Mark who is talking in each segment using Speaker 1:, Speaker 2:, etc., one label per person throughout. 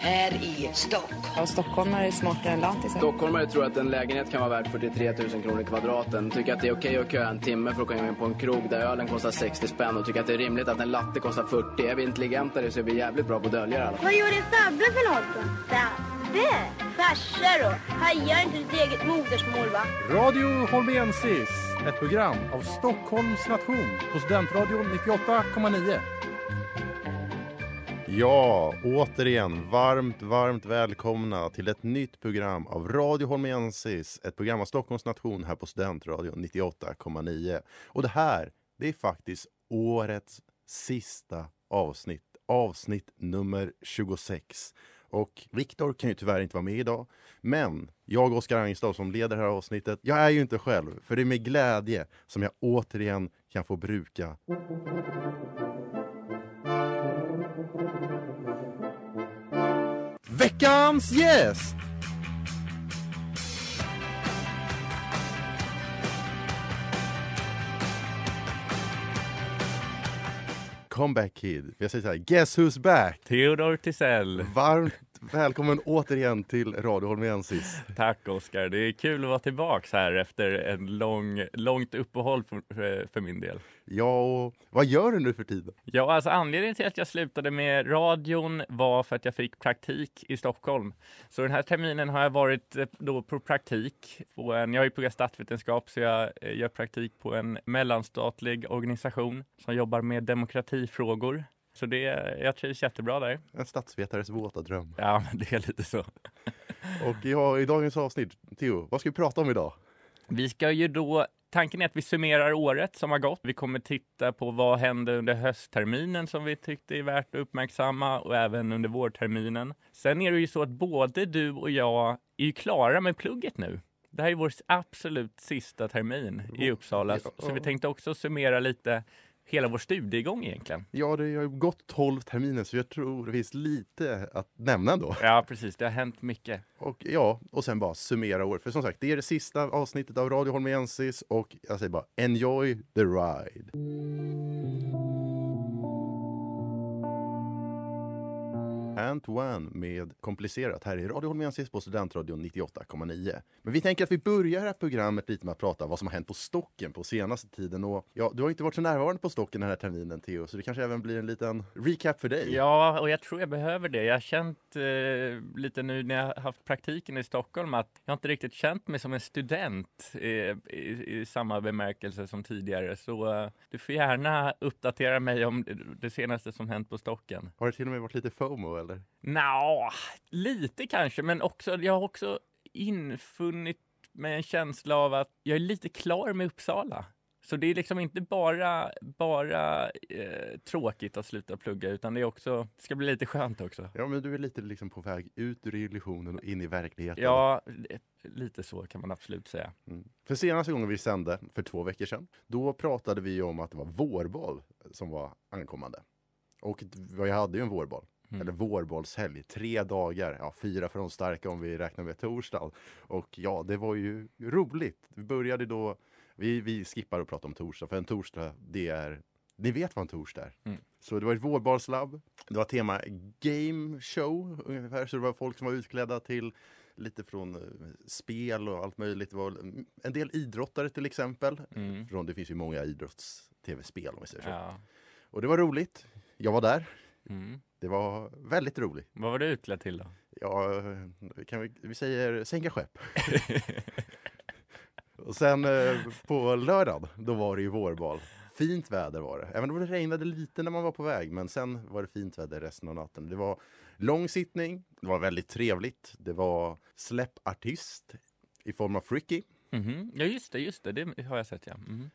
Speaker 1: här i Stockholm.
Speaker 2: Ja, stockholmare är smartare än lantisar.
Speaker 3: Stockholmare tror att en lägenhet kan vara värd 43 000 kronor kvadraten. Tycker att det är okej att köa en timme för att komma in på en krog där ölen kostar 60 spänn och tycker att det är rimligt att en latte kostar 40. Är vi intelligentare så är vi jävligt bra på att dölja det alla.
Speaker 4: Vad gjorde Fabbe för något då? Fabbe? Farsa då? Hajar inte ditt eget modersmål va?
Speaker 5: Radio Holmensis, ett program av Stockholms nation på Studentradion 98,9.
Speaker 6: Ja, återigen varmt, varmt välkomna till ett nytt program av Radio Holmiensis. ett program av Stockholms nation här på Studentradion 98,9. Och det här, det är faktiskt årets sista avsnitt, avsnitt nummer 26. Och Viktor kan ju tyvärr inte vara med idag, men jag, Oskar Angestad, som leder det här avsnittet, jag är ju inte själv, för det är med glädje som jag återigen kan få bruka veckans gäst! Comeback Kid. Jag säger så här, guess who's back?
Speaker 7: Theodor Tisell.
Speaker 6: Varmt välkommen återigen till Radio Holmensis.
Speaker 7: Tack Oskar, det är kul att vara tillbaks här efter en lång, långt uppehåll för, för min del.
Speaker 6: Ja, och vad gör du nu för tiden?
Speaker 7: Ja, alltså anledningen till att jag slutade med radion var för att jag fick praktik i Stockholm. Så den här terminen har jag varit eh, då på praktik på en, jag har ju pluggat statsvetenskap så jag eh, gör praktik på en mellanstatlig organisation som jobbar med demokratifrågor. Så det, jag trivs jättebra där.
Speaker 6: En statsvetares våta dröm.
Speaker 7: Ja, det är lite så.
Speaker 6: Och ja, i dagens avsnitt, Theo, vad ska vi prata om idag?
Speaker 7: Vi ska ju då Tanken är att vi summerar året som har gått. Vi kommer titta på vad hände under höstterminen som vi tyckte är värt att uppmärksamma och även under vårterminen. Sen är det ju så att både du och jag är ju klara med plugget nu. Det här är vår absolut sista termin i Uppsala, så vi tänkte också summera lite hela vår studiegång egentligen.
Speaker 6: Ja, det har ju gått 12 terminer så jag tror det finns lite att nämna ändå.
Speaker 7: Ja, precis. Det har hänt mycket.
Speaker 6: Och ja, och sen bara summera året. För som sagt, det är det sista avsnittet av Radio Holmensis och jag säger bara enjoy the ride. Ant One med Komplicerat här i Radio Holmensis på Studentradion 98,9. Men vi tänker att vi börjar det här programmet lite med att prata vad som har hänt på Stocken på senaste tiden. Och ja, du har inte varit så närvarande på Stocken den här terminen Theo, så det kanske även blir en liten recap för dig.
Speaker 7: Ja, och jag tror jag behöver det. Jag har känt eh, lite nu när jag har haft praktiken i Stockholm att jag inte riktigt känt mig som en student eh, i, i, samma bemärkelse som tidigare. Så eh, du får gärna uppdatera mig om det senaste som hänt på Stocken.
Speaker 6: Har det till och med varit lite FOMO eller?
Speaker 7: Nja, lite kanske, men också, jag har också infunnit med en känsla av att jag är lite klar med Uppsala. Så det är liksom inte bara, bara eh, tråkigt att sluta plugga utan det är också, ska bli lite skönt också.
Speaker 6: Ja men du är lite liksom på väg ut ur illusionen och in i verkligheten.
Speaker 7: Ja, lite så kan man absolut säga.
Speaker 6: Mm. För senaste gången vi sände, för två veckor sedan, då pratade vi om att det var vårboll som var ankommande. Och vi hade ju en vårboll. Mm. Eller vårbollshelg, tre dagar, ja, fyra för de starka om vi räknar med torsdag. Och ja, det var ju roligt. Vi började då, vi, vi skippar att prata om torsdag, för en torsdag, det är, ni vet vad en torsdag är. Mm. Så det var ett vårbollslabb, det var tema game show ungefär, så det var folk som var utklädda till lite från uh, spel och allt möjligt. Det var en del idrottare till exempel. Mm. Från, det finns ju många idrotts-tv-spel om vi säger så. Ja. Och det var roligt. Jag var där. Mm. Det var väldigt roligt.
Speaker 7: Vad var du utklädd till då?
Speaker 6: Ja, kan vi, vi säger sänka skepp. och sen eh, på lördag, då var det ju vårbal. Fint väder var det. Även om det regnade lite när man var på väg, men sen var det fint väder resten av natten. Det var lång sittning, det var väldigt trevligt. Det var släppartist i form av Fricky.
Speaker 7: Mm -hmm. Ja, just det, just det. Det har jag sett, ja. Mm -hmm.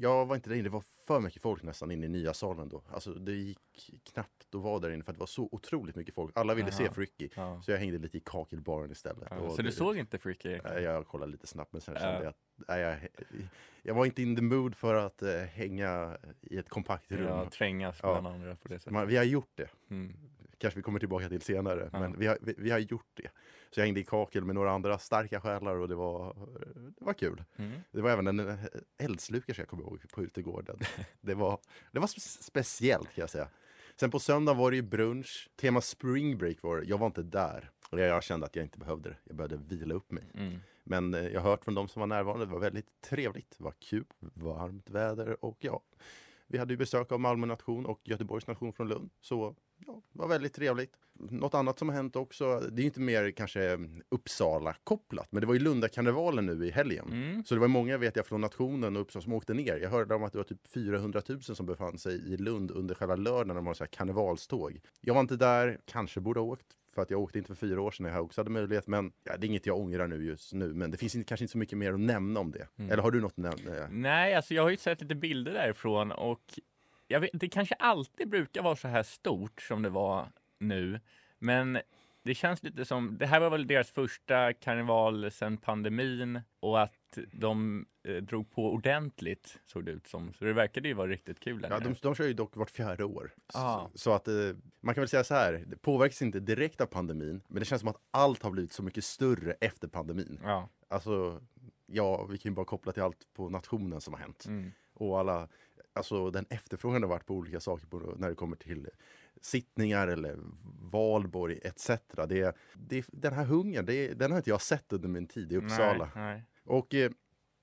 Speaker 6: Jag var inte där inne, det var för mycket folk nästan inne i nya salen då. Alltså det gick knappt att vara där inne för det var så otroligt mycket folk. Alla ville se
Speaker 7: Jaha.
Speaker 6: Fricky.
Speaker 7: Ja.
Speaker 6: Så jag hängde lite i kakelbaren istället.
Speaker 7: Ja, så du
Speaker 6: det-
Speaker 7: såg inte?
Speaker 6: Nej, Jag kollade lite snabbt men sen
Speaker 7: Ja.
Speaker 6: kände jag att nej, jag, jag var inte in the mood för att eh, hänga i ett kompakt rum.
Speaker 7: Ja, trängas
Speaker 6: Ja.
Speaker 7: bland andra på det sättet.
Speaker 6: Man, vi har gjort det.
Speaker 7: Mm.
Speaker 6: Kanske vi kommer tillbaka till senare.
Speaker 7: Ja.
Speaker 6: Men vi har, vi, vi har gjort det. Så jag hängde i kakel med några andra starka själar och det var, det var kul.
Speaker 7: Mm.
Speaker 6: Det var även en eh, eldslukare jag kommer ihåg på utegården. Det var, det var spe- speciellt kan jag säga. Sen på söndag var det ju brunch. Tema spring break var det. Jag var inte där. Och Jag kände att jag inte behövde det. Jag behövde vila upp mig.
Speaker 7: Mm.
Speaker 6: Men eh, jag har hört från de som var närvarande, det var väldigt trevligt. Det var kul, varmt väder och ja, vi hade ju besök av Malmö nation och Göteborgs nation från Lund. Så ja, det var väldigt trevligt. Något annat som har hänt också, det är inte mer kanske Uppsala-kopplat, men det var ju Lundakarnevalen nu i helgen.
Speaker 7: Mm.
Speaker 6: Så det var många vet jag från nationen och Uppsala som åkte ner. Jag hörde om att det var typ 400 000 som befann sig i Lund under själva lördagen när de har så här karnevalståg. Jag var inte där, kanske borde ha åkt. För att jag åkte inte för fyra år sedan när jag också hade möjlighet. Men ja, det är inget jag ångrar nu just nu. Men det finns inte, kanske inte så mycket mer att nämna om det.
Speaker 7: Mm.
Speaker 6: Eller har du något att nämna?
Speaker 7: Nej, alltså jag har ju sett lite bilder därifrån och vet, det kanske alltid brukar vara så här stort som det var nu. Men det känns lite som, det här var väl deras första karneval sedan pandemin och att de eh, drog på ordentligt såg det ut som. Så det verkade ju vara riktigt kul.
Speaker 6: Ja, de, de kör ju dock vart fjärde år.
Speaker 7: Ah.
Speaker 6: Så, så att eh, man kan väl säga så här, det påverkas inte direkt av pandemin. Men det känns som att allt har blivit så mycket större efter pandemin.
Speaker 7: Ja.
Speaker 6: Alltså, ja, vi kan ju bara koppla till allt på nationen som har hänt.
Speaker 7: Mm.
Speaker 6: Och alla, alltså den efterfrågan har varit på olika saker på, när det kommer till sittningar eller valborg etc. Det, det, den här hungern, det, den har inte jag sett under min tid i Uppsala.
Speaker 7: Nej, nej.
Speaker 6: Och eh,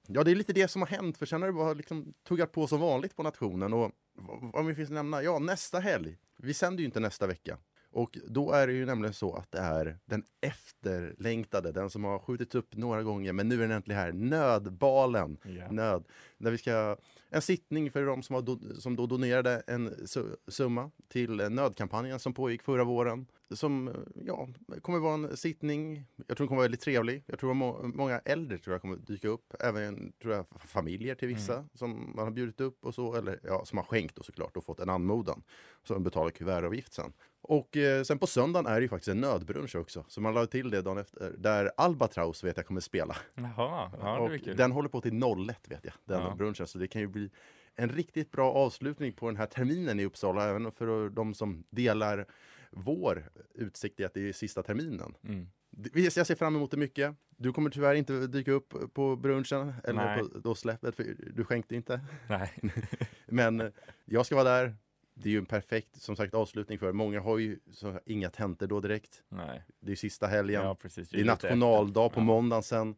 Speaker 6: ja, det är lite det som har hänt, för sen har det bara liksom tuggat på som vanligt på nationen. Och vad, vad vi finns nämna? Ja, nästa helg. Vi sänder ju inte nästa vecka. Och då är det ju nämligen så att det är den efterlängtade, den som har skjutits upp några gånger, men nu är den äntligen här, Nödbalen.
Speaker 7: Ja.
Speaker 6: Nöd. Där vi ska, en sittning för de som, har do, som då donerade en su- summa till nödkampanjen som pågick förra våren. Som, ja, kommer vara en sittning, jag tror den kommer vara väldigt trevlig. Jag tror må, många äldre tror jag kommer dyka upp, även tror jag familjer till vissa som man har bjudit upp och så, eller ja, som har skänkt och såklart och fått en anmodan. Som betalar kuvertavgift sen. Och eh, sen på söndagen är det ju faktiskt en nödbrunch också, så man la till det dagen efter, där Albatraus vet jag kommer spela.
Speaker 7: Jaha, ja, det
Speaker 6: och
Speaker 7: kul.
Speaker 6: den håller på till 01 vet jag, den
Speaker 7: Ja.
Speaker 6: brunchen. Så det kan ju bli en riktigt bra avslutning på den här terminen i Uppsala, även för de som delar vår utsikt i att det är sista terminen.
Speaker 7: Mm.
Speaker 6: Jag ser fram emot det mycket. Du kommer tyvärr inte dyka upp på brunchen eller
Speaker 7: Nej.
Speaker 6: på då släppet, för du skänkte inte.
Speaker 7: Nej.
Speaker 6: Men eh, jag ska vara där. Det är ju en perfekt som sagt avslutning för många har ju så, inga tentor då direkt.
Speaker 7: Nej.
Speaker 6: Det är sista helgen.
Speaker 7: Ja, precis.
Speaker 6: Det är nationaldag
Speaker 7: efter.
Speaker 6: på
Speaker 7: Ja.
Speaker 6: måndagen sen.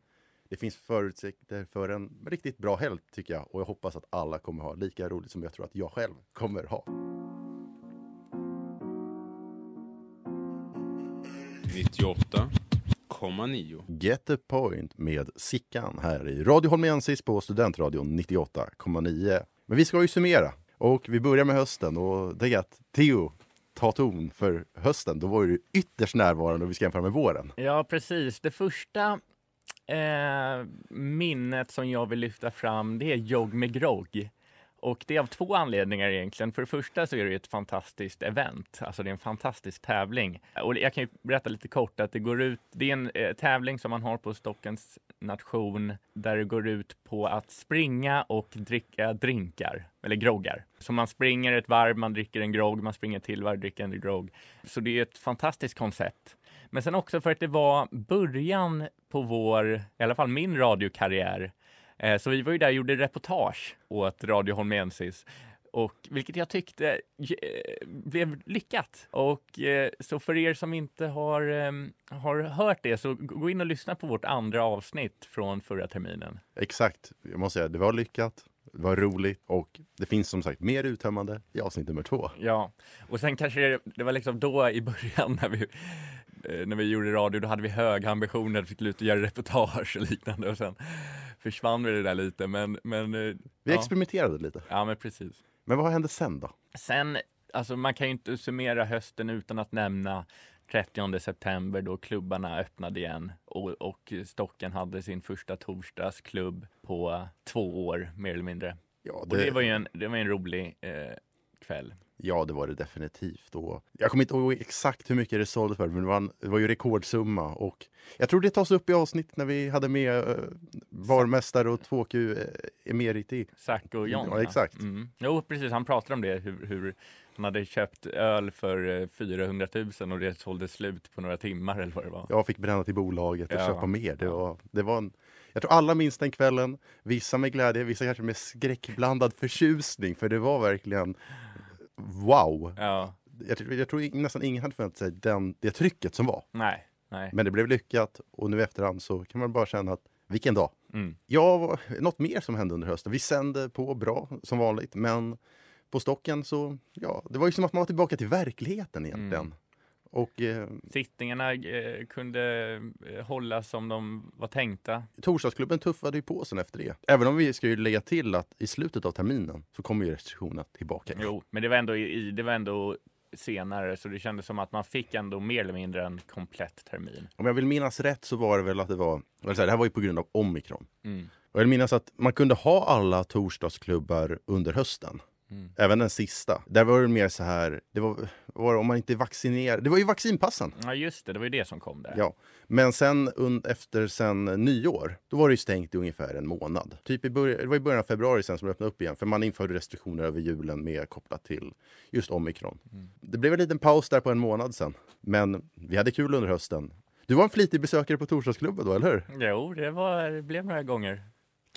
Speaker 6: Det finns förutsikter för en riktigt bra helg tycker jag. Och jag hoppas att alla kommer ha lika roligt som jag tror att jag själv kommer ha.
Speaker 8: 98,9.
Speaker 6: Get the point med Sickan här i Radio Holmensis på Studentradion 98,9. Men vi ska ju summera och vi börjar med hösten och det är att Theo, ta ton för hösten. Då var du ytterst närvarande och vi ska jämföra med våren.
Speaker 7: Ja, precis. Det första eh, minnet som jag vill lyfta fram det är Jogg med grogg. Och det är av två anledningar egentligen. För det första så är det ett fantastiskt event, alltså det är en fantastisk tävling. Och jag kan ju berätta lite kort att det går ut, det är en eh, tävling som man har på Stockens nation där det går ut på att springa och dricka drinkar, eller groggar. Så man springer ett varv, man dricker en grogg, man springer till varv, dricker en grogg. Så det är ett fantastiskt koncept. Men sen också för att det var början på vår, i alla fall min radiokarriär. Eh, Så vi var ju där och gjorde reportage åt Radio Holmensis. Och vilket jag tyckte eh, blev lyckat. Och eh, så för er som inte har, har hört det så gå in och lyssna på vårt andra avsnitt från förra terminen.
Speaker 6: Exakt, jag måste säga det var lyckat. Det var roligt och det finns som sagt mer uttömmande i avsnitt nummer två.
Speaker 7: Ja, och sen kanske det, det var liksom då i början när vi, när vi gjorde radio, då hade vi höga ambitioner, fick ut och göra reportage och liknande och sen försvann det där lite. Men, men, eh,
Speaker 6: Vi
Speaker 7: ja.
Speaker 6: experimenterade lite.
Speaker 7: ja, men precis.
Speaker 6: Men vad hände sen då?
Speaker 7: Sen, alltså man kan ju inte summera hösten utan att nämna 30 september då klubbarna öppnade igen och, och Stocken hade sin första torsdagsklubb på två år mer eller mindre.
Speaker 6: Ja,
Speaker 7: Och det var ju en, det var en rolig eh, kväll.
Speaker 6: Ja, det var det definitivt. Och jag kommer inte ihåg exakt hur mycket det såldes för, men det var, en, det var ju rekordsumma. Och jag tror det tas upp i avsnitt när vi hade med uh, varmästare och 2Q eh, emeriti.
Speaker 7: Zac och John.
Speaker 6: Ja, exakt.
Speaker 7: Mm. Jo, precis. Han pratade om det, hur, hur han hade köpt öl för eh, 400 000 och det sålde slut på några timmar eller vad det var.
Speaker 6: Jag fick bränna till bolaget och
Speaker 7: Ja.
Speaker 6: köpa mer. Det var, det var en, jag tror alla minns den kvällen. Vissa med glädje, vissa kanske med skräckblandad förtjusning. För det var verkligen wow.
Speaker 7: Ja,
Speaker 6: Jag, tror- jag tror nästan ingen hade förväntat sig den, det trycket som var.
Speaker 7: nej, nej.
Speaker 6: Men det blev lyckat och nu i efterhand så kan man bara känna att vilken dag.
Speaker 7: Mm.
Speaker 6: Ja, något mer som hände under hösten. Vi sände på bra som vanligt, men på stocken så, ja, det var ju som att man var tillbaka till verkligheten egentligen.
Speaker 7: Mm.
Speaker 6: Och eh,
Speaker 7: Sittningarna eh, kunde eh, hållas som de var tänkta.
Speaker 6: Torsdagsklubben tuffade ju på sen efter det. Även om vi ska ju lägga till att i slutet av terminen så kommer ju restriktionerna tillbaka.
Speaker 7: Jo, men det var ändå, i, det var ändå senare, så det kändes som att man fick ändå mer eller mindre en komplett termin.
Speaker 6: Om jag vill minnas rätt så var det väl att det var, eller så här, det här var ju på grund av omikron.
Speaker 7: Mm.
Speaker 6: Och jag vill minnas att man kunde ha alla torsdagsklubbar under hösten.
Speaker 7: Mm.
Speaker 6: Även den sista. Där var det mer så här, det var, var det om man inte är vaccinerad. Det var ju vaccinpassen.
Speaker 7: Ja, just det, det var ju det som kom där.
Speaker 6: Ja, men sen un, efter sen nyår, då var det ju stängt i ungefär en månad. Typ i början, det var i början av februari sen som det öppnade upp igen, för man införde restriktioner över julen med kopplat till just omikron. Det blev en liten paus där på en månad sen, men vi hade kul under hösten. Du var en flitig besökare på torsdagsklubben då, eller hur?
Speaker 7: Jo, det, var, det blev några gånger.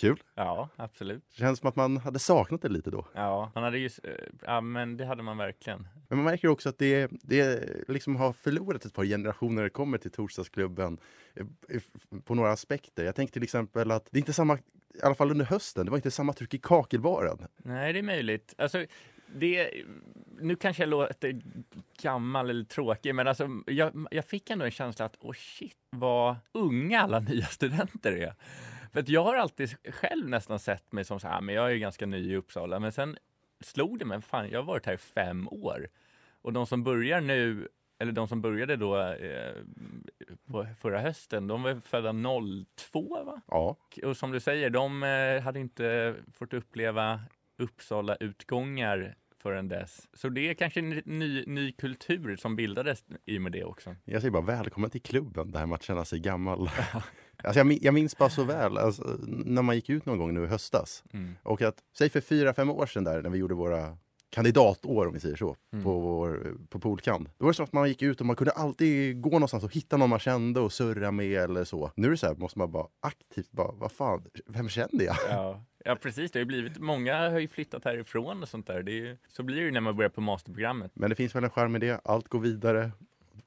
Speaker 6: Kul.
Speaker 7: Ja, absolut.
Speaker 6: Det känns som att man hade saknat det lite då.
Speaker 7: Ja, man hade ju, s- eh, ja, men det hade man verkligen.
Speaker 6: Men man märker också att det, det liksom har förlorat ett par generationer när det kommer till torsdagsklubben eh, på några aspekter. Jag tänker till exempel att det är inte samma, i alla fall under hösten, det var inte samma tryck i kakelbaren.
Speaker 7: Nej, det är möjligt. Alltså, det, nu kanske jag låter gammal eller tråkig, men alltså, jag, jag fick ändå en känsla att oh shit, vad unga alla nya studenter är. För att jag har alltid själv nästan sett mig som så här, men jag är ju ganska ny i Uppsala, men sen slog det mig, fan, jag har varit här i fem år. Och de som börjar nu, eller de som började då eh, på förra hösten, de var födda 02 va?
Speaker 6: Ja,
Speaker 7: Och som du säger, de eh, hade inte fått uppleva Uppsala-utgångar förrän dess. Så det är kanske en ny, ny kultur som bildades i och med det också.
Speaker 6: jag säger bara välkommen till klubben, det här med att känna sig gammal. Alltså jag, jag minns bara så väl, alltså, när man gick ut någon gång nu i höstas.
Speaker 7: Mm.
Speaker 6: Och att, säg för fyra, fem år sedan där, när vi gjorde våra kandidatår om vi säger så,
Speaker 7: Mm.
Speaker 6: på, vår, på Polkand. Då var det så att man gick ut och man kunde alltid gå någonstans och hitta någon man kände och surra med eller så. Nu är det så här, måste man bara aktivt bara, vad fan, vem kände jag?
Speaker 7: Ja. ja, precis. Det har blivit, många har ju flyttat härifrån och sånt där. Det ju, så blir det ju när man börjar på masterprogrammet.
Speaker 6: Men det finns väl en charm i det, allt går vidare.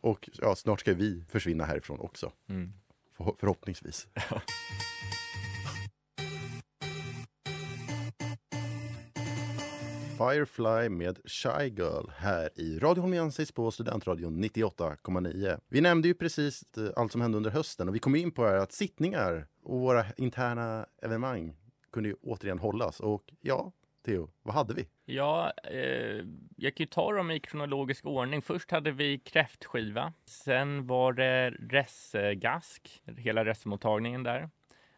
Speaker 6: Och ja, snart ska vi försvinna härifrån också,
Speaker 7: Mm.
Speaker 6: För, förhoppningsvis. Firefly med Shy Girl här i Radio Holmiensis på Studentradion 98,9. Vi nämnde ju precis eh, allt som hände under hösten och vi kom in på att sittningar och våra interna evenemang kunde ju återigen hållas. Och ja, Theo, vad hade vi?
Speaker 7: Ja, eh, jag kan ju ta dem i kronologisk ordning. Först hade vi kräftskiva. Sen var det ressegask, hela ressemottagningen där.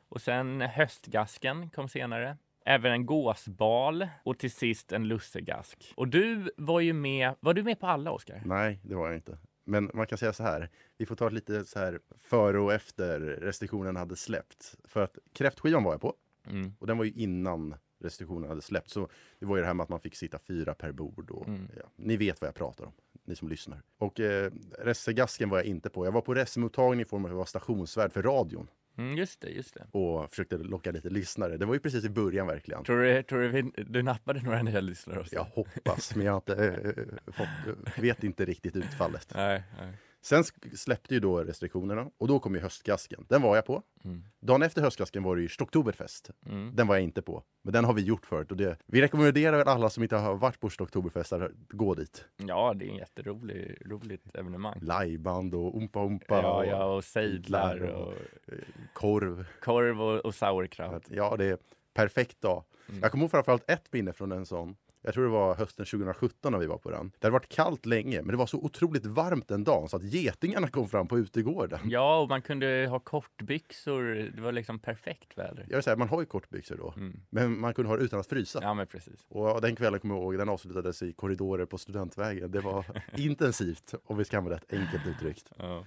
Speaker 7: Och sen höstgasken kom senare. Även en gåsbal och till sist en lussegask. Och du var ju med, var du med på alla Oskar?
Speaker 6: Nej, det var jag inte. Men man kan säga så här, vi får ta lite så här före och efter restriktionerna hade släppt. För att kräftskivan var jag på
Speaker 7: Mm.
Speaker 6: och den var ju innan restriktionerna hade släppt. Så det var ju det här med att man fick sitta fyra per bord. Och,
Speaker 7: Mm.
Speaker 6: ja, ni vet vad jag pratar om, ni som lyssnar. Och eh, ressegasken var jag inte på. Jag var på ressemottagning i form av att vara stationsvärd för radion
Speaker 7: Mm, just det, just det.
Speaker 6: och försökte locka lite lyssnare. Det var ju precis i början verkligen.
Speaker 7: Tror du, tror du du nappade några nya lyssnare? Oskar?
Speaker 6: Jag hoppas, men jag har inte, eh, fått, eh, vet inte riktigt utfallet.
Speaker 7: Nej, nej.
Speaker 6: Sen släppte ju då restriktionerna och då kom ju höstgasken. Den var jag på.
Speaker 7: Mm.
Speaker 6: Dagen efter höstgasken var det ju Stocktoberfest.
Speaker 7: Mm.
Speaker 6: Den var jag inte på. Men den har vi gjort förut. Och det, vi rekommenderar väl alla som inte har varit på Stocktoberfest att gå dit.
Speaker 7: Ja, det är en jätterolig roligt evenemang.
Speaker 6: Liveband och Umpa Umpa
Speaker 7: Ja,
Speaker 6: och
Speaker 7: ja, och sejdlar
Speaker 6: idlar
Speaker 7: och
Speaker 6: eh, korv.
Speaker 7: korv och, och sauerkraut.
Speaker 6: Ja, det är perfekt dag.
Speaker 7: Mm.
Speaker 6: Jag kommer ihåg framförallt ett minne från en sån Jag tror det var hösten 2017 när vi var på den. Det hade varit kallt länge, men det var så otroligt varmt den dagen så att getingarna kom fram på utegården.
Speaker 7: Ja, och man kunde ha kortbyxor. Det var liksom perfekt väder.
Speaker 6: Jag säga, man har ju kortbyxor då, men man kunde ha det utan att frysa.
Speaker 7: Ja, men precis.
Speaker 6: Och den kvällen kommer jag ihåg, den avslutades i korridorer på Studentvägen. Det var intensivt, om vi ska använda ett enkelt uttryckt.
Speaker 7: Ja.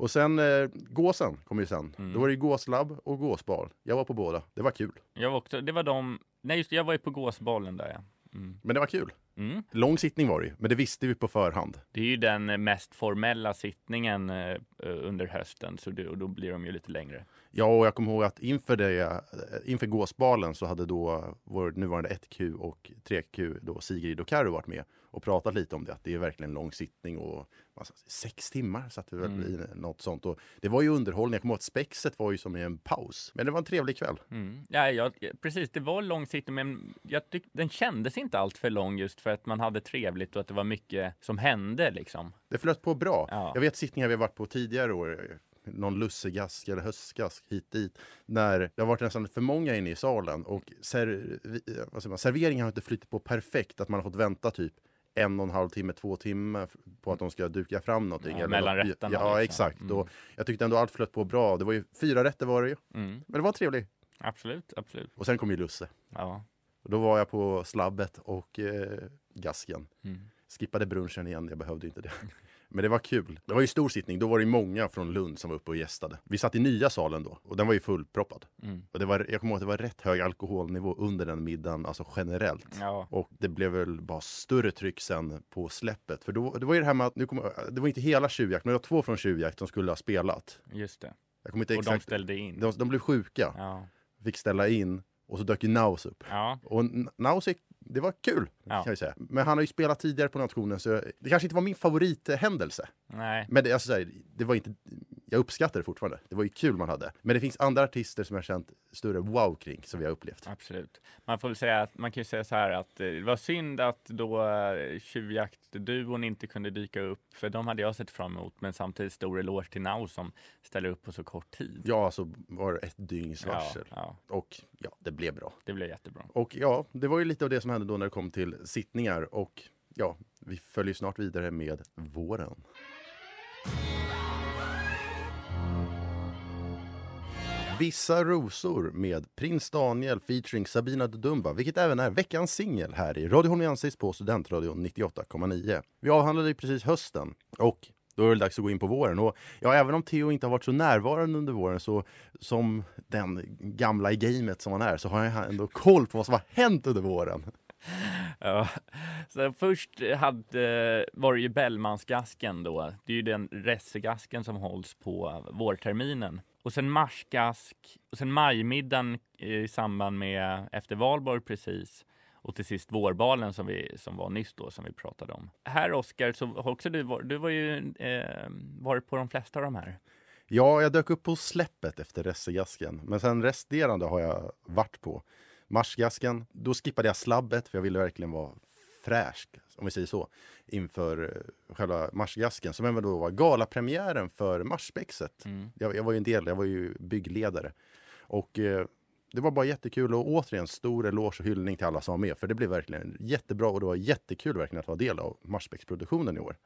Speaker 6: Och sen eh, gåsen kom ju sen.
Speaker 7: Mm.
Speaker 6: Då var det ju gåslabb och gåsbal. Jag var på båda. Det var kul.
Speaker 7: Jag var också, det var de, nej just det, jag var ju på gåsbollen där ja. Mm.
Speaker 6: Men det var kul.
Speaker 7: Mm.
Speaker 6: Lång sittning var det ju, men det visste vi på förhand.
Speaker 7: Det är ju den mest formella sittningen eh, under hösten, så det, och då blir de ju lite längre.
Speaker 6: Ja, och jag kommer ihåg att inför, det, eh, inför gåsbalen så hade då vår nuvarande 1Q och 3Q, då Sigrid och Karo varit med och pratat lite om det. Att det är verkligen lång sittning och alltså, sex timmar satt vi väl
Speaker 7: Mm.
Speaker 6: i något sånt. Och det var ju underhållning. Jag kommer ihåg att spexet var ju som i en paus. Men det var en trevlig kväll.
Speaker 7: Mm. Ja, ja, precis, det var lång sittning, men jag tyck, den kändes inte allt för lång just för att man hade trevligt och att det var mycket som hände liksom.
Speaker 6: Det flöt på bra.
Speaker 7: Ja.
Speaker 6: Jag vet sittningar vi har varit på tidigare år, någon lussegask eller höstgask hit dit, när det har varit nästan för många inne i salen och ser, man, serveringen har inte flyttat på perfekt, att man har fått vänta typ en och en halv timme, två timmar på att de ska duka fram någonting.
Speaker 7: Ja, mellan rätterna,
Speaker 6: Ja,
Speaker 7: liksom.
Speaker 6: exakt.
Speaker 7: Mm.
Speaker 6: Och jag tyckte ändå allt flöt på bra. Det var ju fyra rätter var det ju.
Speaker 7: Mm.
Speaker 6: Men det var trevligt.
Speaker 7: Absolut, absolut.
Speaker 6: Och sen kom ju Lusse.
Speaker 7: Ja.
Speaker 6: Och då var jag på slabbet och eh, gasken.
Speaker 7: Mm.
Speaker 6: Skippade brunchen igen, jag behövde inte det. Men det var kul. Det var ju stor sittning, då var det många från Lund som var uppe och gästade. Vi satt i nya salen då och den var ju fullproppad.
Speaker 7: Mm.
Speaker 6: Och det var, jag kommer ihåg att det var rätt hög alkoholnivå under den middagen, alltså generellt.
Speaker 7: Ja.
Speaker 6: Och det blev väl bara större tryck sen på släppet. För då, det var ju det här med att, nu kommer, det var inte hela tjuvjakt, men det var två från tjuvjakt som skulle ha spelat.
Speaker 7: Just det.
Speaker 6: Jag kommer inte
Speaker 7: Och de
Speaker 6: exakt.
Speaker 7: ställde in.
Speaker 6: De, de blev sjuka,
Speaker 7: Ja.
Speaker 6: fick ställa in och så dök ju Naus upp.
Speaker 7: Ja.
Speaker 6: Och Naus, gick- det var kul
Speaker 7: Ja.
Speaker 6: kan jag säga. Men han har ju spelat tidigare på nationen så det kanske inte var min favorithändelse.
Speaker 7: Nej.
Speaker 6: Men det, alltså, här, det var inte, jag uppskattar det fortfarande. Det var ju kul man hade. Men det finns andra artister som jag känt större wow kring som vi har upplevt.
Speaker 7: Absolut. Man får väl säga att man kan ju säga så här att eh, det var synd att då eh, tjuvjaktduon inte kunde dyka upp, för de hade jag sett fram emot, men samtidigt stor eloge till Now som ställer upp på så kort tid.
Speaker 6: Ja, så var det ett dygns
Speaker 7: Ja,
Speaker 6: varsel.
Speaker 7: ja,
Speaker 6: Och ja, det blev bra.
Speaker 7: det blev jättebra.
Speaker 6: Och ja, det var ju lite av det som hände då när det kom till sittningar. Och ja, vi följer snart vidare med våren. Vissa rosor med Prins Daniel featuring Sabina Dumba, vilket även är veckans singel här i Radio Holmiansis på Studentradion 98,9. Vi avhandlade ju precis hösten och då är det dags att gå in på våren. Och ja, även om Theo inte har varit så närvarande under våren så som den gamla i gamet som han är så har jag ändå koll på vad som har hänt under våren.
Speaker 7: Ja. Så först hade, var det ju Bellmansgasken då. Det är ju den ressegasken som hålls på vårterminen. Och sen marsgask och sen majmiddagen eh, i samband med efter valborg precis. Och till sist vårbalen som, vi, som var nyss då som vi pratade om. Här Oskar, så har också du, du var ju eh, varit på de flesta av de här.
Speaker 6: Ja, jag dök upp på släppet efter Ressegasken, men sen resterande har jag varit på. Marsgasken, då skippade jag slabbet för jag ville verkligen vara fräsch, om vi säger så, inför eh, själva Marsgasken som även då var galapremiären för Marsspexet.
Speaker 7: Mm.
Speaker 6: Jag, jag var ju en del, jag var ju byggledare. Och eh, det var bara jättekul och återigen stor eloge och hyllning till alla som var med. För det blev verkligen jättebra och det var jättekul verkligen att vara del av Marsspexproduktionen i år.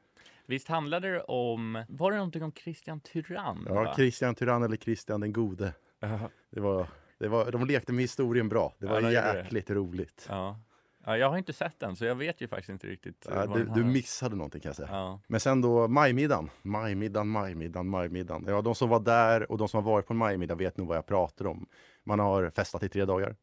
Speaker 7: Visst handlade det om, var det någonting om Christian Tyrann?
Speaker 6: Ja,
Speaker 7: va?
Speaker 6: Christian Tyrann eller Christian den gode.
Speaker 7: Ja.
Speaker 6: Det var, det var, de lekte med historien bra. Det
Speaker 7: Ja,
Speaker 6: var
Speaker 7: de gjorde det.
Speaker 6: jäkligt roligt.
Speaker 7: Ja. ja, jag har inte sett den så jag vet ju faktiskt inte riktigt.
Speaker 6: Ja, du, du missade någonting kan jag säga.
Speaker 7: Ja.
Speaker 6: Men sen då majmiddagen. Majmiddagen, majmiddagen, majmiddagen. Ja, de som var där och de som har varit på en majmiddag vet nog vad jag pratar om. Man har festat i tre dagar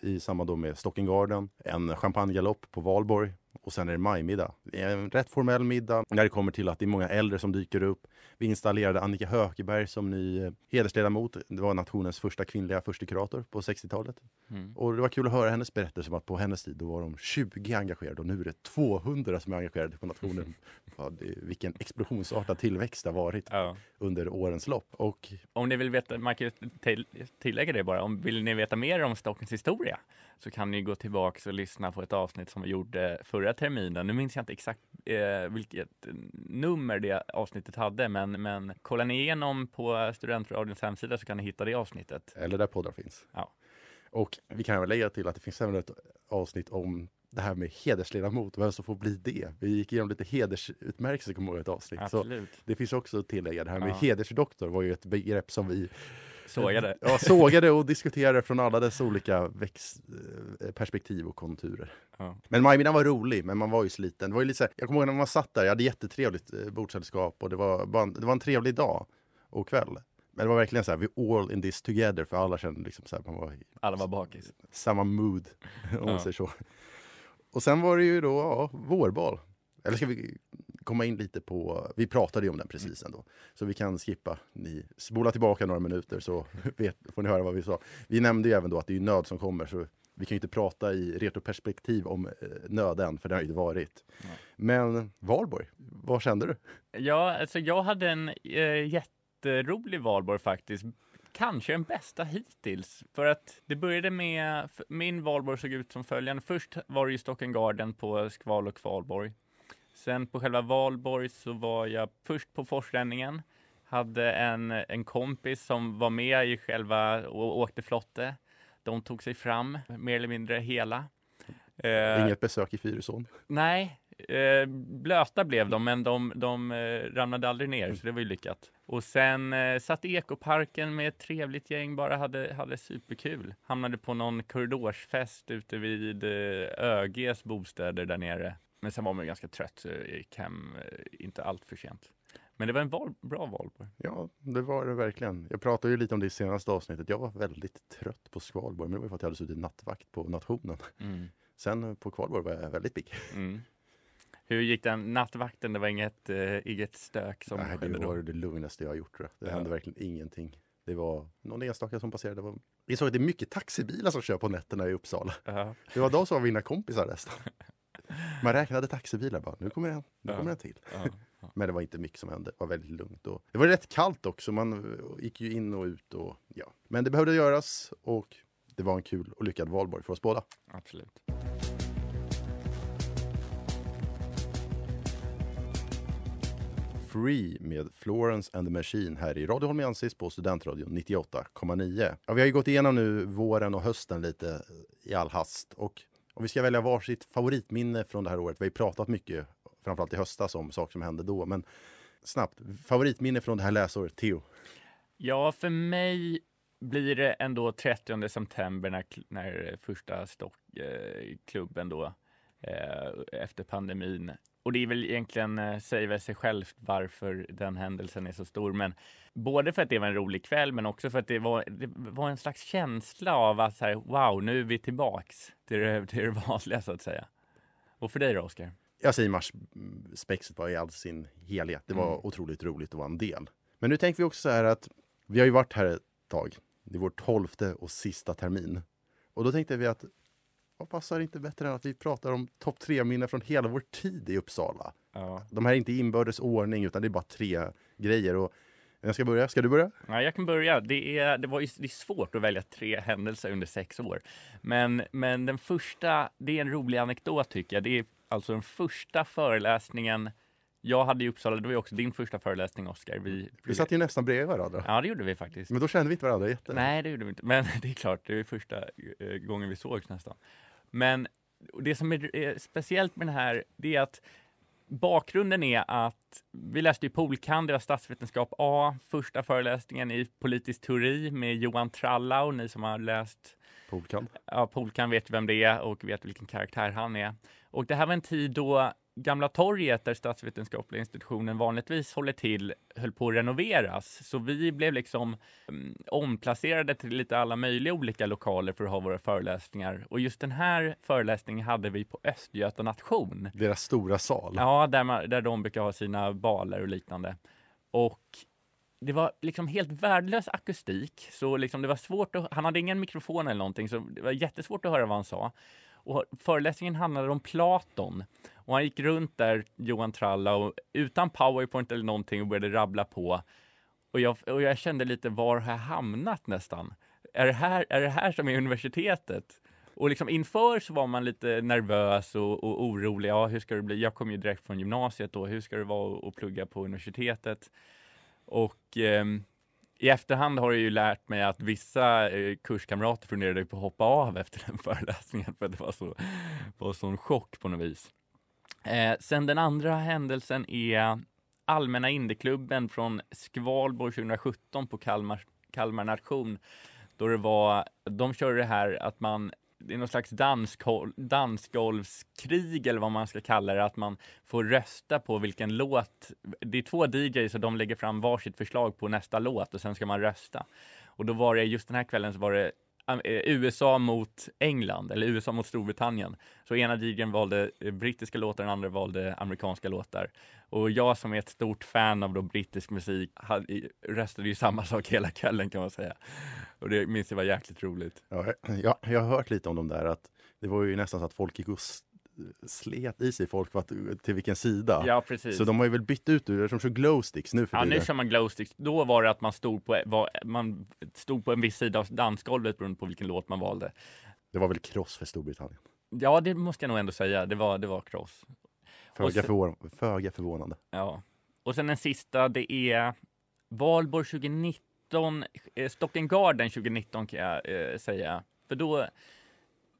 Speaker 6: i samband då med Stocking Garden, en champagnegalopp på Valborg och sen är det majmiddag. En rätt formell middag när det kommer till att det är många äldre som dyker upp. Vi installerade Annika Hökeberg som ny eh, hedersledamot. Det var nationens första kvinnliga förstekurator på 60-talet.
Speaker 7: Mm.
Speaker 6: Och det var kul att höra hennes berättelse om att på hennes tid då var de 20 engagerade och nu är det 200 som är engagerade på nationen. Ja, det, vilken explosionsartad tillväxt det har varit
Speaker 7: Ja.
Speaker 6: under årens lopp. Och
Speaker 7: Om ni vill veta, man kan tillägga det bara, om vill ni veta mer om Stockholms historia så kan ni gå tillbaks och lyssna på ett avsnitt som vi gjorde förra terminen. Nu minns jag inte exakt eh, vilket nummer det avsnittet hade, men, men kollar ni igenom på Studentradions hemsida så kan ni hitta det avsnittet.
Speaker 6: Eller där poddar finns.
Speaker 7: Ja.
Speaker 6: Och vi kan även lägga till att det finns även ett avsnitt om det här med hedersledamot, vem som får bli det. Vi gick igenom lite hedersutmärkelser, kommer jag ihåg ett avsnitt. Så
Speaker 7: Absolut.
Speaker 6: det finns också att tillägga. Det här med
Speaker 7: Ja.
Speaker 6: hedersdoktor var ju ett begrepp som vi
Speaker 7: Sågade.
Speaker 6: Ja, sågade och diskuterade från alla dess olika eh, perspektiv och konturer.
Speaker 7: Ja.
Speaker 6: Men Majmiddagen var rolig, men man var ju sliten. Det var ju lite här, jag kommer ihåg när man satt där, jag hade jättetrevligt eh, bordssällskap och det var, en, det var en trevlig dag och kväll. Men det var verkligen så här, vi all in this together, för alla kände liksom så här, man var
Speaker 7: Alla var bakis.
Speaker 6: samma mood, om man
Speaker 7: Ja.
Speaker 6: säger så. Och sen var det ju då ja, vårbal. Eller ska vi komma in lite på, vi pratade ju om den precis ändå. Så vi kan skippa, ni spola tillbaka några minuter så vet, får ni höra vad vi sa. Vi nämnde ju även då att det är nöd som kommer, så vi kan ju inte prata i retroperspektiv om eh, nöden, för det har ju inte varit. Men Valborg, vad kände du?
Speaker 7: Ja, alltså jag hade en eh, jätterolig valborg faktiskt. Kanske den bästa hittills. För att det började med, min valborg såg ut som följande. Först var det ju Stocken Garden på Skval och Kvalborg. Sen på själva valborg så var jag först på Forsränningen. Hade en, en kompis som var med i själva och åkte flotte. De tog sig fram, mer eller mindre hela. Eh,
Speaker 6: Inget besök i Fyrisån?
Speaker 7: Nej, eh, blöta blev de, men de, de eh, ramlade aldrig ner, så det var ju lyckat. Och sen eh, satt i ekoparken med ett trevligt gäng, bara hade, hade superkul. Hamnade på någon korridorsfest ute vid eh, ÖGs bostäder där nere. Men sen var man ju ganska trött, så jag gick hem eh, inte allt för sent. Men det var en val, bra valborg.
Speaker 6: Ja, det var det verkligen. Jag pratade ju lite om det i senaste avsnittet. Jag var väldigt trött på Skvalborg, men det var för att jag hade suttit nattvakt på nationen.
Speaker 7: Mm.
Speaker 6: Sen på Kvalborg var jag väldigt pigg.
Speaker 7: Mm. Hur gick den nattvakten? Det var inget, eh, inget stök som
Speaker 6: Nej, det
Speaker 7: skedde
Speaker 6: var
Speaker 7: då?
Speaker 6: det lugnaste jag har gjort. tror jag. Det
Speaker 7: Ja.
Speaker 6: hände verkligen ingenting. Det var någon enstaka som passerade. Det var... Jag såg att det är mycket taxibilar som kör på nätterna i Uppsala.
Speaker 7: Ja.
Speaker 6: Det var de som var mina kompisar nästan. Man räknade taxibilar bara. Nu kommer en, nu kommer en till. Men det var inte mycket som hände. Det var väldigt lugnt. Och det var rätt kallt också. Man gick ju in och ut. Och, ja. Men det behövde göras och det var en kul och lyckad valborg för oss båda.
Speaker 7: Absolut.
Speaker 6: Free med Florence and the Machine här i Radio Holmiensis på Studentradion 98,9. Ja, vi har ju gått igenom nu våren och hösten lite i all hast. Och om vi ska välja varsitt favoritminne från det här året. Vi har ju pratat mycket, framförallt i höstas, om saker som hände då. Men snabbt, favoritminne från det här läsåret, Theo?
Speaker 7: Ja, för mig blir det ändå 30 september när, när första stockklubben eh, klubben då eh, efter pandemin. Och det är väl egentligen, eh, säger väl sig självt varför den händelsen är så stor. Men både för att det var en rolig kväll, men också för att det var, det var en slags känsla av att så här, wow, nu är vi tillbaks till det, till det vanliga så att säga. Och för dig då, Oskar?
Speaker 6: Jag säger Mars-spexet bara i all sin helhet. Det var
Speaker 7: Mm.
Speaker 6: otroligt roligt att vara en del. Men nu tänker vi också så här att vi har ju varit här ett tag. Det är vår tolfte och sista termin. Och då tänkte vi att vad passar inte bättre än att vi pratar om topp tre-minnen från hela vår tid i Uppsala.
Speaker 7: Ja.
Speaker 6: De här är inte i inbördes ordning utan det är bara tre grejer. Och jag ska börja. Ska du börja?
Speaker 7: Ja, jag kan börja. Det är, det var, det är svårt att välja tre händelser under sex år. Men, men den första, det är en rolig anekdot tycker jag. Det är alltså den första föreläsningen jag hade i Uppsala. Det var ju också din första föreläsning, Oskar. Vi,
Speaker 6: Vi satt ju nästan bredvid varandra.
Speaker 7: Ja, det gjorde vi faktiskt.
Speaker 6: Men då kände vi inte varandra jätte.
Speaker 7: Nej, det gjorde vi inte. Men det är klart, det är första eh, gången vi sågs nästan. Men det som är speciellt med den här, det är att bakgrunden är att vi läste ju polkand, det var statsvetenskap A, första föreläsningen i politisk teori med Johan Trallau, ni som har läst
Speaker 6: Polkand.
Speaker 7: Ja, Polkan vet vem det är och vet vilken karaktär han är. Och det här var en tid då Gamla torget, där statsvetenskapliga institutionen vanligtvis håller till, höll på att renoveras. Så vi blev liksom mm, omplacerade till lite alla möjliga olika lokaler för att ha våra föreläsningar. Och just den här föreläsningen hade vi på Östgöta nation.
Speaker 6: Deras stora sal.
Speaker 7: Ja, där, man, där de brukar ha sina baler och liknande. Och det var liksom helt värdelös akustik, så liksom det var svårt att, han hade ingen mikrofon eller någonting, så det var jättesvårt att höra vad han sa. Och föreläsningen handlade om Platon. Och han gick runt där, Johan Tralla, utan powerpoint eller någonting och började rabbla på. Och jag, och jag kände lite, var har jag hamnat nästan? Är det här, är det här som är universitetet? Och liksom inför så var man lite nervös och, och orolig. Ja, hur ska det bli? Jag kom ju direkt från gymnasiet då. Hur ska det vara att- plugga på universitetet? Och eh, i efterhand har jag ju lärt mig att vissa eh, kurskamrater funderade på att hoppa av efter den föreläsningen för det var så var sån chock på något vis. Eh, sen den andra händelsen är Allmänna Indieklubben från Skvalborg 2017 på Kalmar, Kalmar nation. Då det var, de körde det här att man det är någon slags dansgolvskrig eller vad man ska kalla det, att man får rösta på vilken låt. Det är två DJs och de lägger fram varsitt förslag på nästa låt och sen ska man rösta. Och då var det just den här kvällen så var det Eh, USA mot England eller USA mot Storbritannien. Så ena DJn valde eh, brittiska låtar, den andra valde amerikanska låtar. Och jag som är ett stort fan av då brittisk musik hade, röstade ju samma sak hela kvällen kan man säga. Och det minns jag var jäkligt roligt.
Speaker 6: Ja, jag, jag har hört lite om de där, att det var ju nästan så att folk gick och slet i sig folk att, till vilken sida.
Speaker 7: Ja, precis.
Speaker 6: Så de har ju väl bytt ut det, de kör glowsticks nu för
Speaker 7: Ja, nu kör man glowsticks. Då var det att man stod på, var, man stod på en viss sida av dansgolvet beroende på vilken låt man valde.
Speaker 6: Det var väl cross för Storbritannien?
Speaker 7: Ja, det måste jag nog ändå säga. Det var, det var cross.
Speaker 6: Föga, förvån, föga förvånande.
Speaker 7: Ja. Och sen den sista, det är Valborg 2019, eh, Stocken Garden 2019 kan jag eh, säga. För då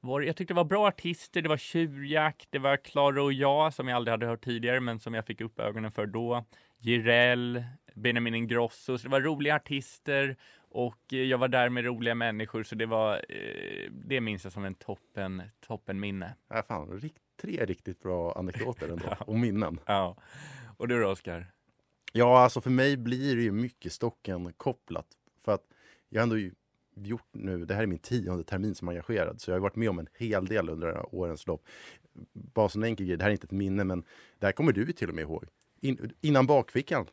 Speaker 7: var jag tyckte det var bra artister, det var Tjurjakt, det var Klara och jag som jag aldrig hade hört tidigare men som jag fick upp ögonen för då. Jireel, Benjamin Ingrosso, så det var roliga artister och eh, jag var där med roliga människor så det var, eh, det minns jag som en toppen, toppen minne.
Speaker 6: Ja, fan, tre riktigt bra anekdoter ändå, och minnen.
Speaker 7: Ja. Och du då Oskar?
Speaker 6: Ja, alltså för mig blir det ju mycket stocken kopplat. För att jag ändå gjort nu, det här är min tionde termin som engagerad, så jag har varit med om en hel del under årens lopp. Bara som en enkel grej, det här är inte ett minne, men det här kommer du till och med ihåg. In, innan bakfickan,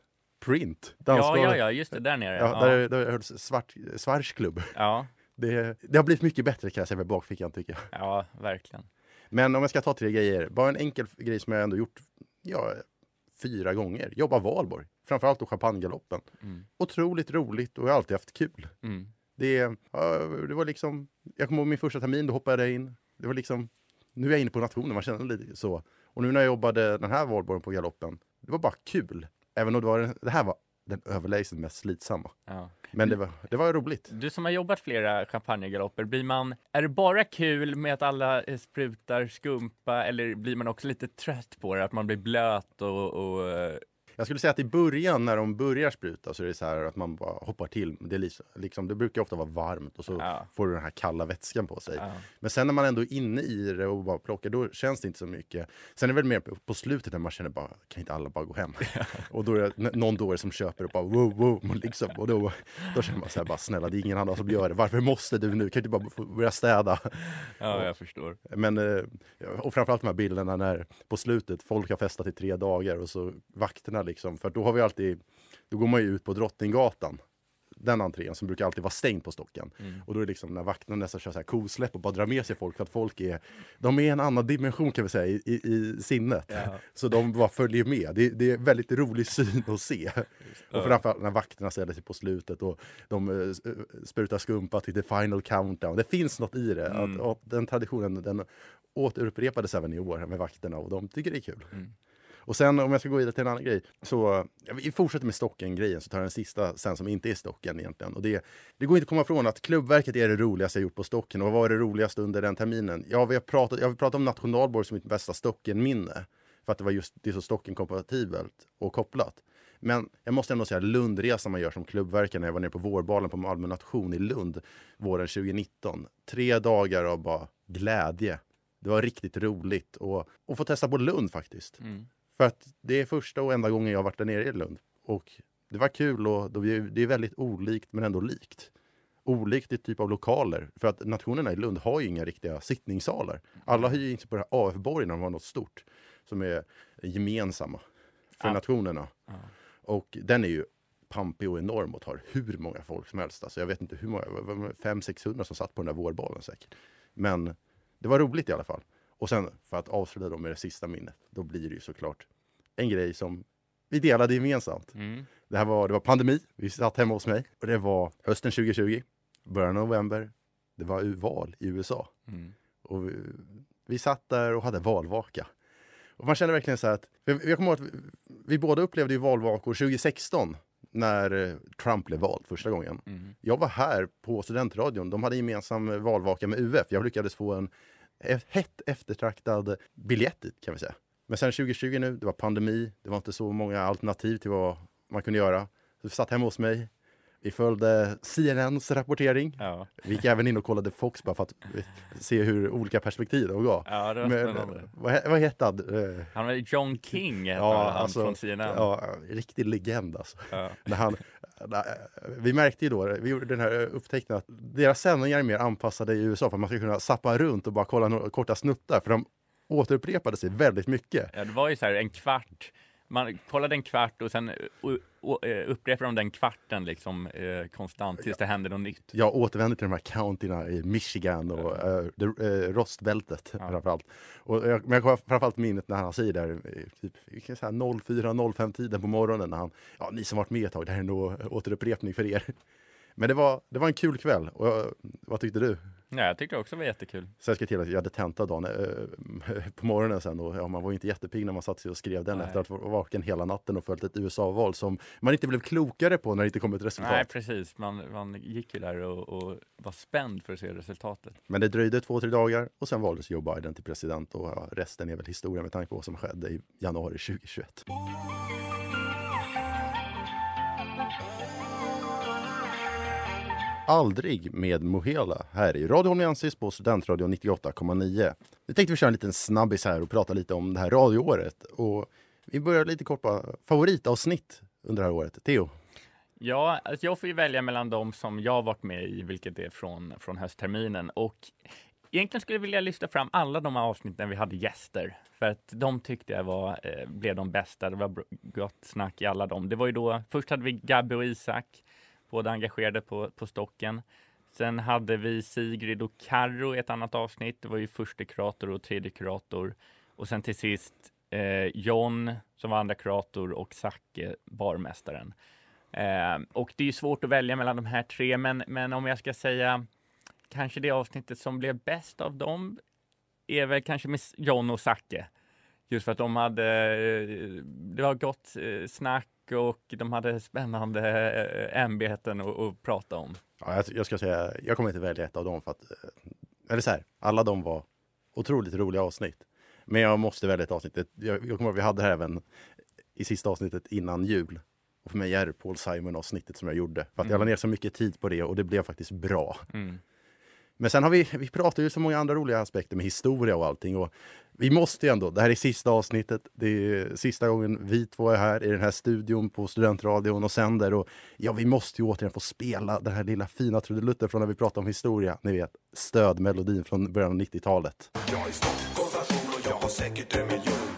Speaker 6: Print,
Speaker 7: Ja,
Speaker 6: dansgolvet.
Speaker 7: ja, ja, just det, där nere.
Speaker 6: Ja, där, där hölls svart, Svarsklubb.
Speaker 7: Ja,
Speaker 6: Det, det har blivit mycket bättre kan jag säga med bakfickan tycker jag.
Speaker 7: ja, verkligen.
Speaker 6: Men om jag ska ta tre grejer, bara en enkel grej som jag ändå gjort ja, fyra gånger. Jobba valborg, framförallt då champagnegaloppen.
Speaker 7: Mm.
Speaker 6: Otroligt roligt och jag har alltid haft kul.
Speaker 7: Mm.
Speaker 6: Det, ja, det var liksom, jag kommer ihåg min första termin, då hoppade jag in. Det var liksom, nu är jag inne på nationen, man känner lite så. Och nu när jag jobbade den här valborgen på galoppen, det var bara kul. Även om det, var, det här var den överlägset mest slitsamma.
Speaker 7: Ja.
Speaker 6: Men det var, det var roligt.
Speaker 7: Du som har jobbat flera champagnegalopper, blir man, är det bara kul med att alla eh, sprutar skumpa eller blir man också lite trött på det? Att man blir blöt och, och eh,
Speaker 6: Jag skulle säga att i början när de börjar spruta så är det så här att man bara hoppar till. Det, är liksom, det brukar ofta vara varmt och så
Speaker 7: Ja.
Speaker 6: får du den här kalla vätskan på sig.
Speaker 7: ja.
Speaker 6: Men sen när man ändå är inne i det och bara plockar, då känns det inte så mycket. Sen är det väl mer på, slutet när man känner bara, kan inte alla bara gå hem? och då är det någon dåre som köper och bara wow, wow, liksom. Och då, då känner man så här bara, snälla det är ingen annan som gör det. Varför måste du nu? Kan du inte bara börja städa?
Speaker 7: ja, jag förstår.
Speaker 6: Men, eh, och framförallt de här bilderna när på slutet folk har festat i tre dagar och så vakterna liksom, för då har vi alltid, då går man ju ut på Drottninggatan, den entrén som brukar alltid vara stängd på stocken.
Speaker 7: Mm.
Speaker 6: Och då är det liksom när vakterna nästan kör så här kosläpp och bara drar med sig folk för att folk är, de är i en annan dimension kan vi säga i, i, sinnet.
Speaker 7: Ja.
Speaker 6: Så de bara följer med. Det, det är väldigt rolig syn att se. Och framförallt när vakterna ställer sig på slutet och de eh, eh, sprutar skumpa till the final countdown. Det finns något i det.
Speaker 7: Mm.
Speaker 6: Att, att den traditionen den återupprepades även i år med vakterna och de tycker det är kul.
Speaker 7: Mm.
Speaker 6: Och sen om jag ska gå vidare till en annan grej. Så vi fortsätter med stocken-grejen så tar jag den sista sen som inte är stocken egentligen. Och det, det går inte att komma ifrån att klubbverket är det roligaste jag gjort på stocken. Och vad var det roligaste under den terminen? Ja, vi har pratat, jag har pratat om Nationalborg som mitt bästa stocken-minne. För att det var just det är så stocken-kompatibelt och kopplat. Men jag måste ändå säga Lundresan man gör som klubbverkare när jag var nere på vårbalen på Malmö nation i Lund våren 2019. Tre dagar av bara glädje. Det var riktigt roligt och, och få testa på Lund faktiskt.
Speaker 7: Mm.
Speaker 6: För att det är första och enda gången jag varit där nere i Lund. Och det var kul och det är väldigt olikt men ändå likt. Olikt i typ av lokaler. För att nationerna i Lund har ju inga riktiga sittningssalar. Alla hyr in sig på det här AF-borgen när de har något stort. Som är gemensamma för
Speaker 7: Ja.
Speaker 6: nationerna.
Speaker 7: Ja.
Speaker 6: Och den är ju pampig och enorm och tar hur många folk som helst. Alltså jag vet inte hur många, 500-600 som satt på den där vårbalen säkert. Men det var roligt i alla fall. Och sen för att avsluta då med det sista minnet, då blir det ju såklart en grej som vi delade gemensamt.
Speaker 7: Mm.
Speaker 6: Det här var, det var pandemi, vi satt hemma hos mig och det var hösten 2020, början av november. Det var val i USA
Speaker 7: Mm.
Speaker 6: och vi, vi satt där och hade valvaka. Och man kände verkligen så här att, jag kommer ihåg att vi, vi båda upplevde ju valvakor 2016 när eh, Trump blev vald första gången.
Speaker 7: Mm.
Speaker 6: Jag var här på studentradion. De hade gemensam valvaka med UF. Jag lyckades få en E-, hett eftertraktad biljett dit kan vi säga. Men sen 2020 nu, det var pandemi. Det var inte så många alternativ till vad man kunde göra. Så vi satt hemma hos mig. Vi följde CNNs rapportering.
Speaker 7: Ja.
Speaker 6: Vi gick även in och kollade Fox bara för att se hur olika perspektiv de gav.
Speaker 7: ja, det var
Speaker 6: Men,
Speaker 7: spännande.
Speaker 6: vad, he- vad hette han? Eh,
Speaker 7: Han var John King, hette
Speaker 6: Ja,
Speaker 7: han
Speaker 6: alltså,
Speaker 7: från CNN.
Speaker 6: Ja, riktig legend alltså.
Speaker 7: Ja.
Speaker 6: När han, vi märkte ju då, vi gjorde den här upptäckten att deras sändningar är mer anpassade i USA för att man ska kunna sappa runt och bara kolla några korta snuttar för de återupprepade sig väldigt mycket.
Speaker 7: Ja, det var ju så här en kvart. Man kollade en kvart och sen uh, upprepade de den kvarten liksom eh, konstant tills det hände något nytt.
Speaker 6: Jag återvänder till de här countyna i Michigan och det, uh, rostbältet
Speaker 7: Ja.
Speaker 6: framförallt. Och jag, men jag kommer framförallt minnet när han säger där, eh, typ, vi kan säga 04-05 tiden på morgonen när han, ja ni som varit med ett tag, det här är nog återupprepning för er. Men det var, det var en kul kväll. Och, jag- vad tyckte du?
Speaker 7: Ja, jag tyckte det också var jättekul.
Speaker 6: Sen ska jag till att jag hade tenta dagen eh, på morgonen sen och ja, man var inte jättepigg när man satt sig och skrev den
Speaker 7: Nej.
Speaker 6: efter att ha varit vaken hela natten och följt ett USA-val som man inte blev klokare på när det inte kom ett resultat.
Speaker 7: Nej, precis. Man, man gick ju där och, och var spänd för att se resultatet.
Speaker 6: Men det dröjde två, tre dagar och sen valdes Joe Biden till president och ja, resten är väl historia med tanke på vad som skedde i januari 2021. Aldrig med Mohela här i Radio Holmiansis på Studentradio 98,9. Nu tänkte vi köra en liten snabbis här och prata lite om det här radioåret. Och vi börjar lite kort på favoritavsnitt under det här året. Theo?
Speaker 7: Ja, alltså jag får ju välja mellan de som jag varit med i, vilket är från, från höstterminen. Och egentligen skulle jag vilja lyfta fram alla de här avsnitten vi hade gäster. För att de tyckte jag var, eh, blev de bästa. Det var gott snack i alla dem. Det var ju då, först hade vi Gabby och Isak, båda engagerade på, på stocken. Sen hade vi Sigrid och Karro i ett annat avsnitt. Det var ju första kurator och tredje kurator. Och sen till sist eh, John som var andra kurator och Zacke, barmästaren. Eh, och det är ju svårt att välja mellan de här tre, men, men om jag ska säga kanske det avsnittet som blev bäst av dem är väl kanske med John och Zacke. Just för att de hade, eh, det var gott eh, snack och de hade spännande eh, ämbeten att, att prata om.
Speaker 6: Ja, jag, jag ska säga, jag kommer inte välja ett av dem för att, eh, eller så här, alla de var otroligt roliga avsnitt. Men jag måste välja ett avsnitt. Jag, jag kommer ihåg, vi hade det här även i sista avsnittet innan jul. Och för mig är det Paul Simon avsnittet som jag gjorde. För att jag la
Speaker 7: Mm.
Speaker 6: ner så mycket tid på det och det blev faktiskt bra.
Speaker 7: Mm.
Speaker 6: Men sen har vi, vi pratar ju så många andra roliga aspekter med historia och allting. Och vi måste ju ändå, det här är sista avsnittet. Det är sista gången vi två är här i den här studion på Studentradion och sänder. Och ja, vi måste ju återigen få spela den här lilla fina trudelutten från när vi pratar om historia. Ni vet, stödmelodin från början av 90-talet.
Speaker 8: Jag är Stockholms och jag har säkert en miljon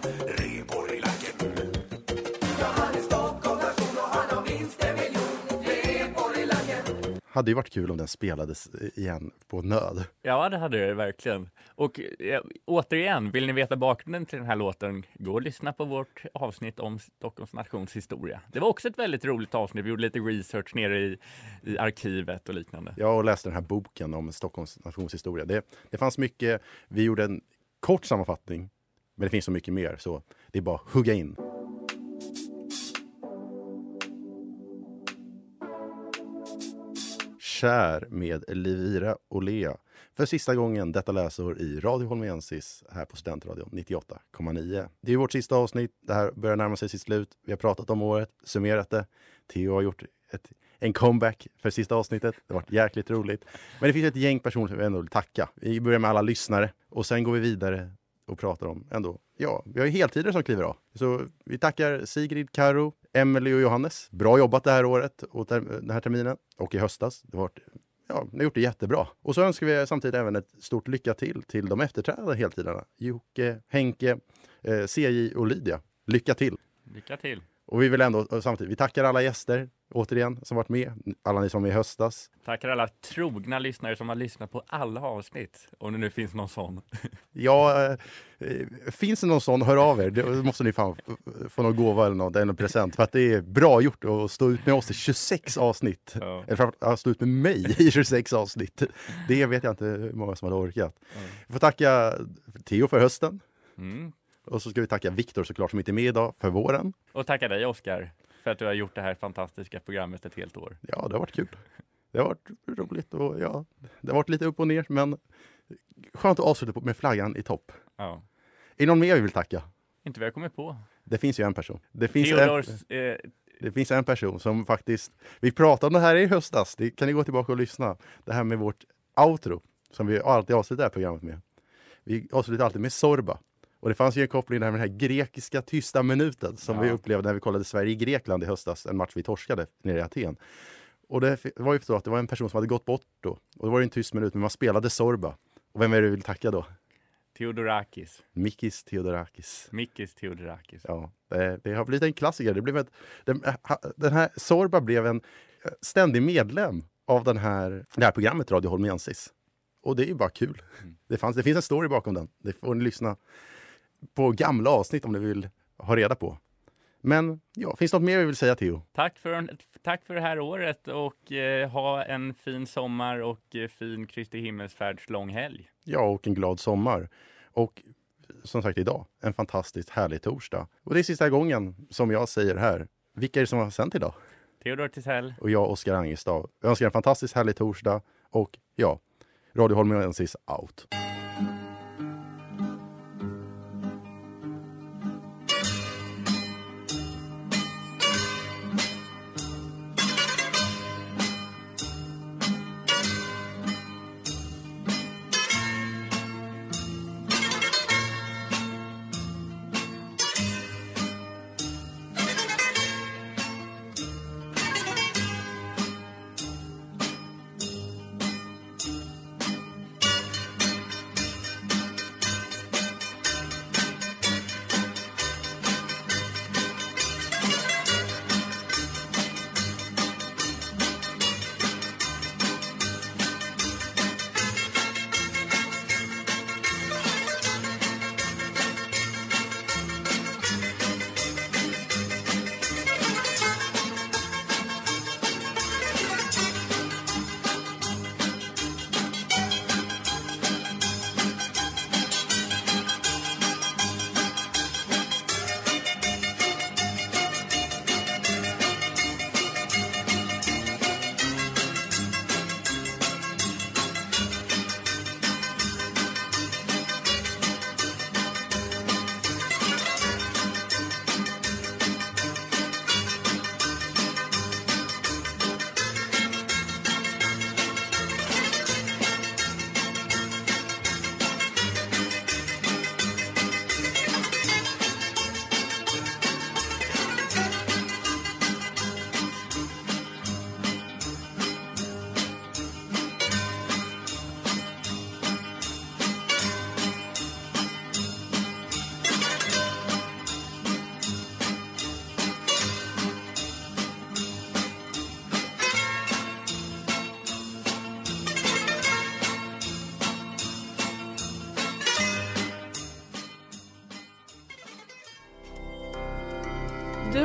Speaker 6: Hade ju varit kul om den spelades igen på nöd.
Speaker 7: Ja, det hade det verkligen. Och eh, återigen, vill ni veta bakgrunden till den här låten, gå och lyssna på vårt avsnitt om Stockholms nations historia. Det var också ett väldigt roligt avsnitt. Vi gjorde lite research nere i, i arkivet och liknande.
Speaker 6: Jag läste den här boken om Stockholms nationshistoria. Det, det fanns mycket. Vi gjorde en kort sammanfattning, men det finns så mycket mer så det är bara att hugga in. Kär med Elvira Olea. För sista gången detta läsår i Radio Holmensis här på Studentradion 98,9. Det är vårt sista avsnitt. Det här börjar närma sig sitt slut. Vi har pratat om året, summerat det. Theo har gjort ett, en comeback för sista avsnittet. Det har varit jäkligt roligt. Men det finns ett gäng personer som vi ändå vill tacka. Vi börjar med alla lyssnare och sen går vi vidare och pratar om ändå, ja, vi har ju heltider som kliver av. Så vi tackar Sigrid, Karo, Emelie och Johannes. Bra jobbat det här året och ter- den här terminen och i höstas. Det var, ja, ni har gjort det jättebra. Och så önskar vi samtidigt även ett stort lycka till till de efterträdande heltiderna. Jocke, Henke, eh, CJ och Lydia. Lycka till!
Speaker 7: Lycka till!
Speaker 6: Och vi vill ändå samtidigt, vi tackar alla gäster återigen som varit med, alla ni som var med i höstas.
Speaker 7: Tackar alla trogna lyssnare som har lyssnat på alla avsnitt, om det nu finns någon sån.
Speaker 6: Ja, eh, finns det någon sån, hör av er. Det måste ni fan få någon gåva eller något, någon present. För att det är bra gjort att stå ut med oss i 26 avsnitt.
Speaker 7: Ja.
Speaker 6: Eller framförallt att stå ut med mig i 26 avsnitt. Det vet jag inte hur många som hade orkat. Vi får tacka Theo för hösten.
Speaker 7: Mm.
Speaker 6: Och så ska vi tacka Viktor såklart som inte är med idag för våren.
Speaker 7: Och tacka dig Oskar för att du har gjort det här fantastiska programmet ett helt år.
Speaker 6: Ja, det har varit kul. Det har varit roligt och ja, det har varit lite upp och ner, men skönt att avsluta med flaggan i topp.
Speaker 7: Ja.
Speaker 6: Är det någon mer vi vill tacka?
Speaker 7: Inte vad jag kommer på.
Speaker 6: Det finns ju en person. Det finns,
Speaker 7: Theodors,
Speaker 6: en,
Speaker 7: eh,
Speaker 6: det finns en person som faktiskt, vi pratade om det här i höstas, det kan ni gå tillbaka och lyssna. Det här med vårt outro, som vi alltid avslutar det här programmet med. Vi avslutar alltid med Sorba. Och det fanns ju en koppling där med den här grekiska tysta minuten som
Speaker 7: Ja.
Speaker 6: vi upplevde när vi kollade Sverige-Grekland i höstas, en match vi torskade nere i Aten. Och det var ju så att det var en person som hade gått bort då. Och då var det en tyst minut, men man spelade Sorba. Och vem är det vi vill tacka då?
Speaker 7: Theodorakis.
Speaker 6: Mikis Theodorakis.
Speaker 7: Mikis Theodorakis.
Speaker 6: Ja, det, det har blivit en klassiker. Det blev ett, den, den här Sorba blev en eh, ständig medlem av den här, det här programmet Radio Holmensis. Och det är ju bara kul. Det, fanns, det finns en story bakom den. Det får ni lyssna på gamla avsnitt om ni vill ha reda på. Men ja, finns det något mer vi vill säga Theo?
Speaker 7: Tack för, tack för det här året och eh, ha en fin sommar och eh, fin Kristi himmelsfärds lång helg.
Speaker 6: Ja, och en glad sommar. Och som sagt idag, en fantastiskt härlig torsdag. Och det är sista gången som jag säger här. Vilka är det som har sänt idag?
Speaker 7: Theodor Tisell.
Speaker 6: och jag, Oskar Angestav. Jag önskar en fantastiskt härlig torsdag och ja, Radio Holmensis out.